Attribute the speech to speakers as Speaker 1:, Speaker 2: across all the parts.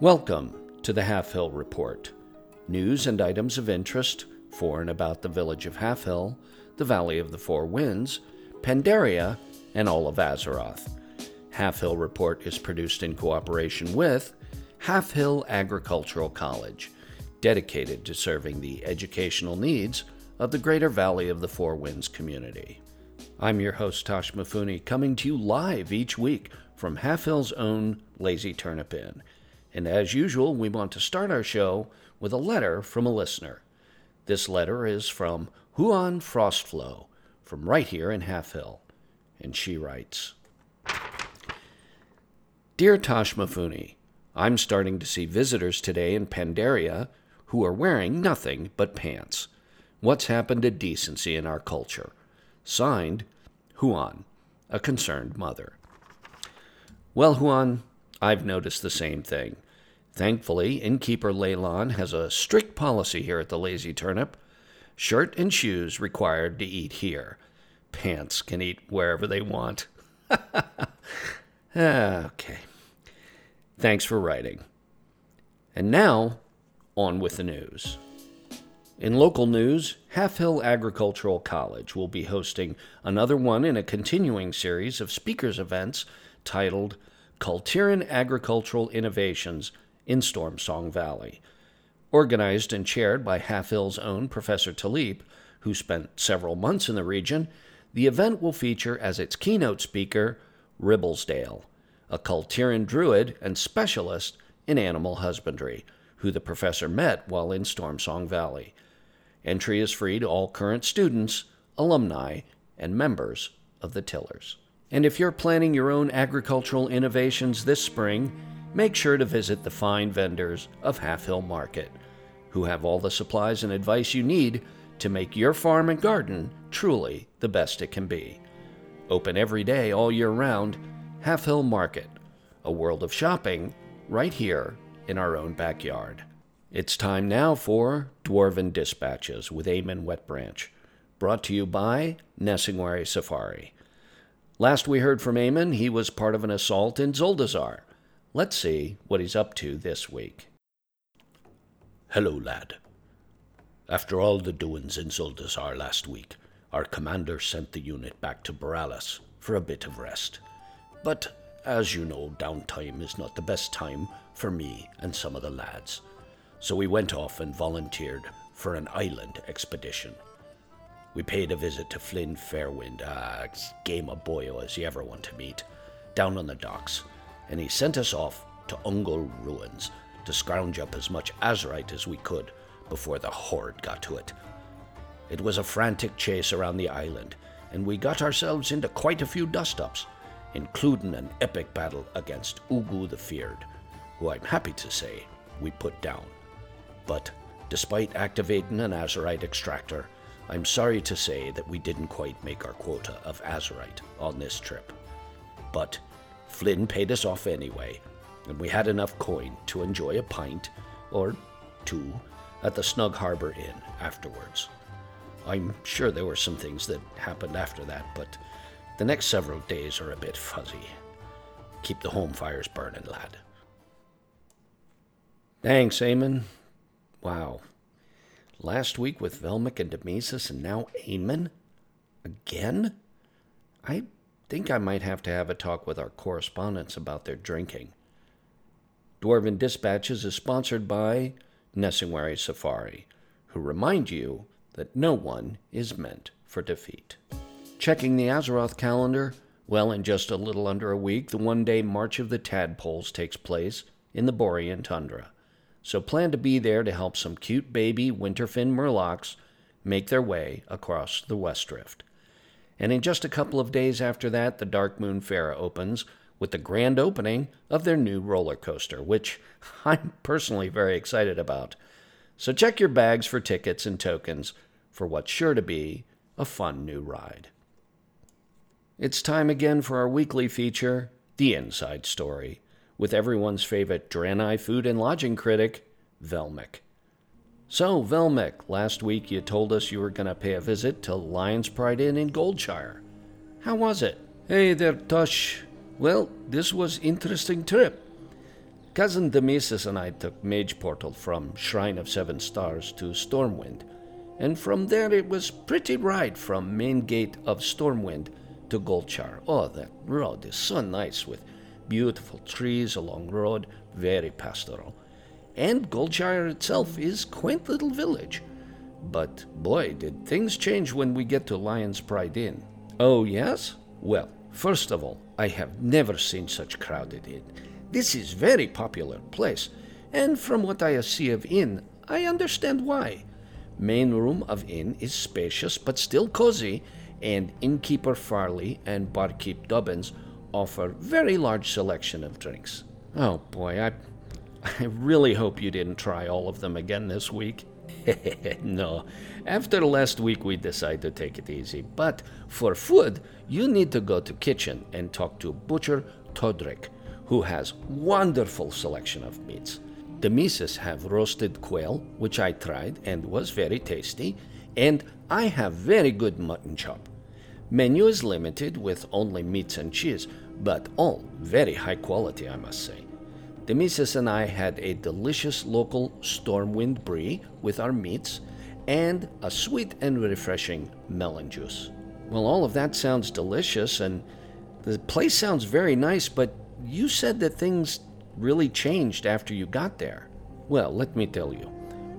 Speaker 1: Welcome to the Halfhill Report. News and items of interest for and about the village of Halfhill, the Valley of the Four Winds, Pandaria, and all of Azeroth. Halfhill Report is produced in cooperation with Halfhill Agricultural College, dedicated to serving the educational needs of the greater Valley of the Four Winds community. I'm your host, Tosh Mifune, coming to you live each week from Halfhill's own Lazy Turnip Inn. And as usual, we want to start our show with a letter from a listener. This letter is from Huan Frostflow, from right here in Halfhill. And she writes Dear Tosh Mifune, I'm starting to see visitors today in Pandaria who are wearing nothing but pants. What's happened to decency in our culture? Signed, Huan, a concerned mother. Well, Huan, I've noticed the same thing. Thankfully, innkeeper Lei Lan has a strict policy here at the Lazy Turnip. Shirt and shoes required to eat here. Pants can eat wherever they want. okay. Thanks for writing. And now, on with the news. In local news, Halfhill Agricultural College will be hosting another one in a continuing series of speakers events titled Kul Tiran Agricultural Innovations in Stormsong Valley. Organized and chaired by Halfhill's own Professor Taliep, who spent several months in the region, the event will feature as its keynote speaker Ribblesdale, a Kul Tiran druid and specialist in animal husbandry, who the professor met while in Stormsong Valley. Entry is free to all current students, alumni, and members of the Tillers. And if you're planning your own agricultural innovations this spring, make sure to visit the fine vendors of Halfhill Market, who have all the supplies and advice you need to make your farm and garden truly the best it can be. Open every day all year round, Halfhill Market, a world of shopping right here in our own backyard. It's time now for Dwarven Dispatches with Amon Wetbranch, brought to you by Nesingwary Safari. Last we heard from Amon, he was part of an assault in Zuldazar. Let's see what he's up to this week.
Speaker 2: Hello, lad. After all the doings in Zuldazar last week, our commander sent the unit back to Boralus for a bit of rest. But, as you know, downtime is not the best time for me and some of the lads so we went off and volunteered for an island expedition. We paid a visit to Flynn Fairwind, a game of boyo as you ever want to meet, down on the docks, and he sent us off to Un'gol ruins to scrounge up as much azurite as we could before the horde got to it. It was a frantic chase around the island, and we got ourselves into quite a few dust-ups, including an epic battle against Ugu the Feared, who I'm happy to say we put down. But despite activating an azurite extractor, I'm sorry to say that we didn't quite make our quota of azurite on this trip. But Flynn paid us off anyway, and we had enough coin to enjoy a pint, or two, at the Snug Harbor Inn afterwards. I'm sure there were some things that happened after that, but the next several days are a bit fuzzy. Keep the home fires burning, lad.
Speaker 1: Thanks, Amon. Wow. Last week with Velmic and Demesis, and now Amon? Again? I think I might have to have a talk with our correspondents about their drinking. Dwarven Dispatches is sponsored by Nesingwary Safari, who remind you that no one is meant for defeat. Checking the Azeroth calendar, well, in just a little under a week, the one day March of the Tadpoles takes place in the Borean Tundra so plan to be there to help some cute baby winterfin murlocs make their way across the West Rift. And in just a couple of days after that, the Darkmoon Faire opens with the grand opening of their new roller coaster, which I'm personally very excited about. So check your bags for tickets and tokens for what's sure to be a fun new ride. It's time again for our weekly feature, The Inside Story with everyone's favorite Draenei food and lodging critic, Velmic. So, Velmic, last week you told us you were going to pay a visit to Lion's Pride Inn in Goldshire. How was it?
Speaker 3: Hey there, Tosh. Well, this was interesting trip.
Speaker 1: Cousin Demesis and I took Mage Portal from Shrine of Seven Stars to Stormwind, and from there it was pretty ride from main gate of Stormwind to Goldshire. Oh, that road is so nice with beautiful trees along road, very pastoral. And Goldshire itself is quaint little village. But boy, did things change when we get to Lion's Pride Inn. Oh, yes? Well, first of all, I have never seen such crowded inn. This is very popular place, and from what I see of inn, I understand why. Main room of inn is spacious but still cozy, and innkeeper Farley and barkeep Dobbins offer very large selection of drinks. Oh boy, I I really hope you didn't try all of them again this week. no. After last week, we decided to take it easy. But for food, you need to go to kitchen and talk to butcher Toddrick, who has wonderful selection of meats. The Mises have roasted quail, which I tried and was very tasty, and I have very good mutton chop. Menu is limited with only meats and cheese, but all very high quality, I must say. The Mises and I had a delicious local Stormwind brie with our meats and a sweet and refreshing melon juice. Well, all of that sounds delicious, and the place sounds very nice, but you said that things really changed after you got there. Well, let me tell you.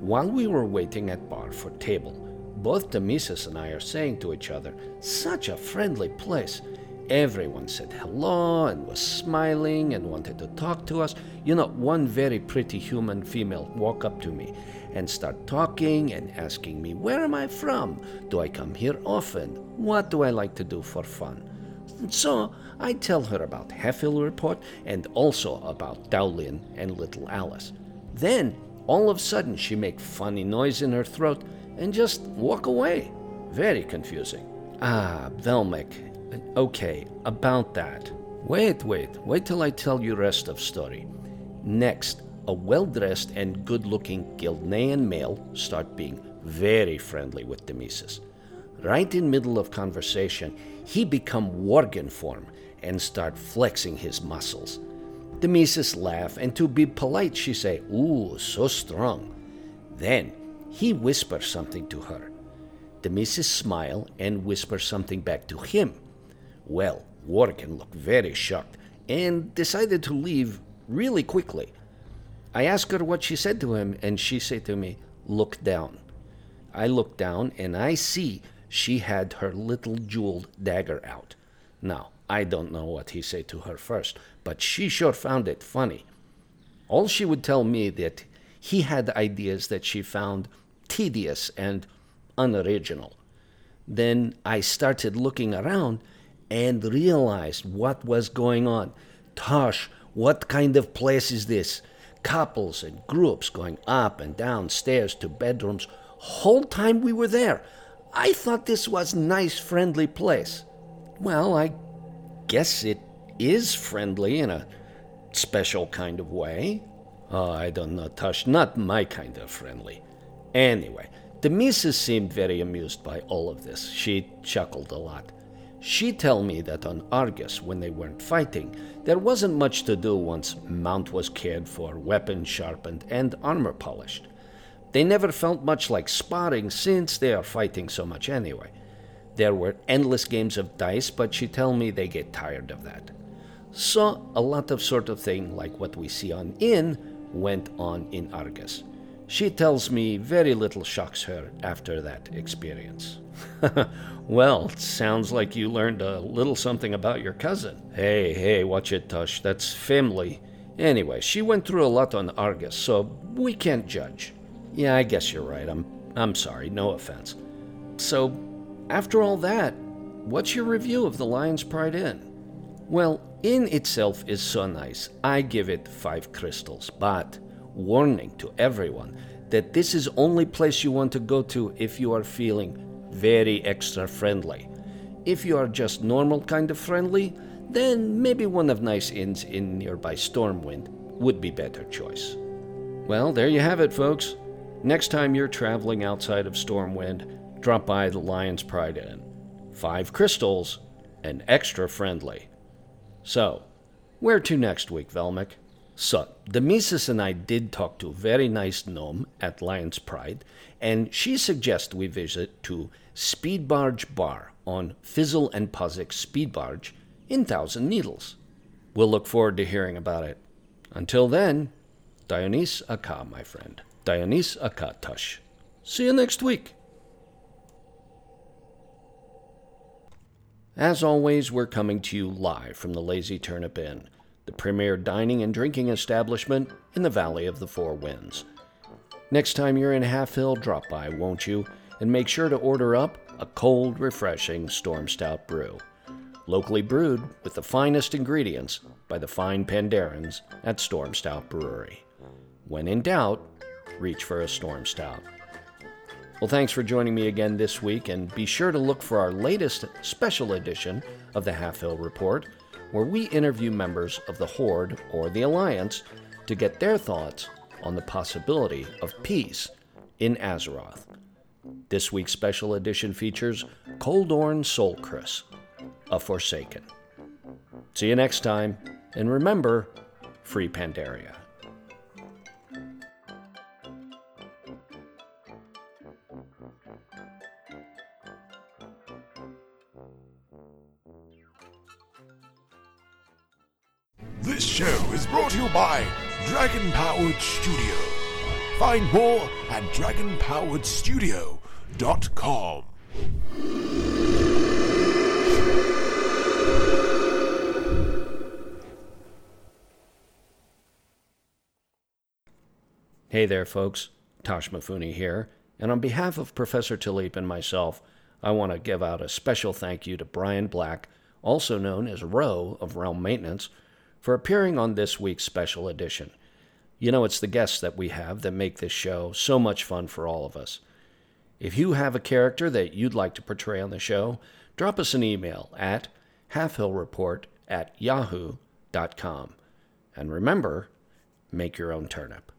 Speaker 1: While we were waiting at bar for table, both Demesis and I are saying to each other, such a friendly place. Everyone said hello and was smiling and wanted to talk to us. You know, one very pretty human female walk up to me and start talking and asking me, Where am I from? Do I come here often? What do I like to do for fun? So I tell her about Halfhill Report and also about Dowlin and little Alice. Then, all of a sudden, she make funny noise in her throat and just walk away. Very confusing. Ah, Velmic, Okay, about that. Wait, wait, wait till I tell you rest of story. Next, a well-dressed and good-looking Gilnean male start being very friendly with Demesis. Right in middle of conversation, he become Worgen form and start flexing his muscles. Demesis laugh, and to be polite, she say, Ooh, so strong. Then he whisper something to her. The missus smile and whisper something back to him. Well, Worgen looked very shocked and decided to leave really quickly. I asked her what she said to him, and she said to me, Look down. I look down and I see she had her little jeweled dagger out. Now, I don't know what he said to her first, but she sure found it funny. All she would tell me that he had ideas that she found tedious and unoriginal. Then I started looking around and realized what was going on. Tosh, what kind of place is this? Couples and groups going up and down stairs to bedrooms. Whole time we were there, I thought this was nice, friendly place. Well, I guess it is friendly in a special kind of way. Oh, I don't know, Tosh, not my kind of friendly. Anyway, the Mises seemed very amused by all of this. She chuckled a lot. She tell me that on Argus, when they weren't fighting, there wasn't much to do once mount was cared for, weapons sharpened, and armor polished. They never felt much like sparring since they are fighting so much anyway. There were endless games of dice, but she tell me they get tired of that. So a lot of sort of thing like what we see on Inn went on in Argus. She tells me very little shocks her after that experience. well, sounds like you learned a little something about your cousin. Hey, hey, watch it, Tush. That's family. Anyway, she went through a lot on Argus, so we can't judge. Yeah, I guess you're right. I'm I'm sorry, no offense. So, after all that, what's your review of the Lion's Pride Inn? Well, Inn itself is so nice. I give it 5 crystals, but warning to everyone that this is only place you want to go to if you are feeling very extra friendly. If you are just normal kind of friendly, then maybe one of nice inns in nearby Stormwind would be better choice. Well, there you have it, folks. Next time you're traveling outside of Stormwind, drop by the Lion's Pride Inn. Five crystals and extra friendly. So, where to next week, Velmic? So, the and I did talk to a very nice gnome at Lions Pride, and she suggests we visit to Speed Barge Bar on Fizzle and Pozzik Speed Barge in Thousand Needles. We'll look forward to hearing about it. Until then, Dioniss aca, my friend. Dioniss aca Tush. See you next week. As always, we're coming to you live from the Lazy Turnip Inn the premier dining and drinking establishment in the Valley of the Four Winds. Next time you're in Halfhill, drop by, won't you? And make sure to order up a cold, refreshing Stormstout brew. Locally brewed with the finest ingredients by the fine Pandaren at Stormstout Brewery. When in doubt, reach for a Stormstout. Well, thanks for joining me again this week, and be sure to look for our latest special edition of the Halfhill Report where we interview members of the Horde or the Alliance to get their thoughts on the possibility of peace in Azeroth. This week's special edition features Coldorn Soulcris, a Forsaken. See you next time, and remember, free Pandaria.
Speaker 3: This show is brought to you by Dragon Powered Studio. Find more at dragonpoweredstudio.com.
Speaker 1: Hey there, folks. Tosh Mifune here, and on behalf of Professor Taliep and myself, I want to give out a special thank you to Brian Black, also known as Roe of Realm Maintenance for appearing on this week's special edition. You know, it's the guests that we have that make this show so much fun for all of us. If you have a character that you'd like to portray on the show, drop us an email at halfhillreport at yahoo.com. And remember, make your own turnip.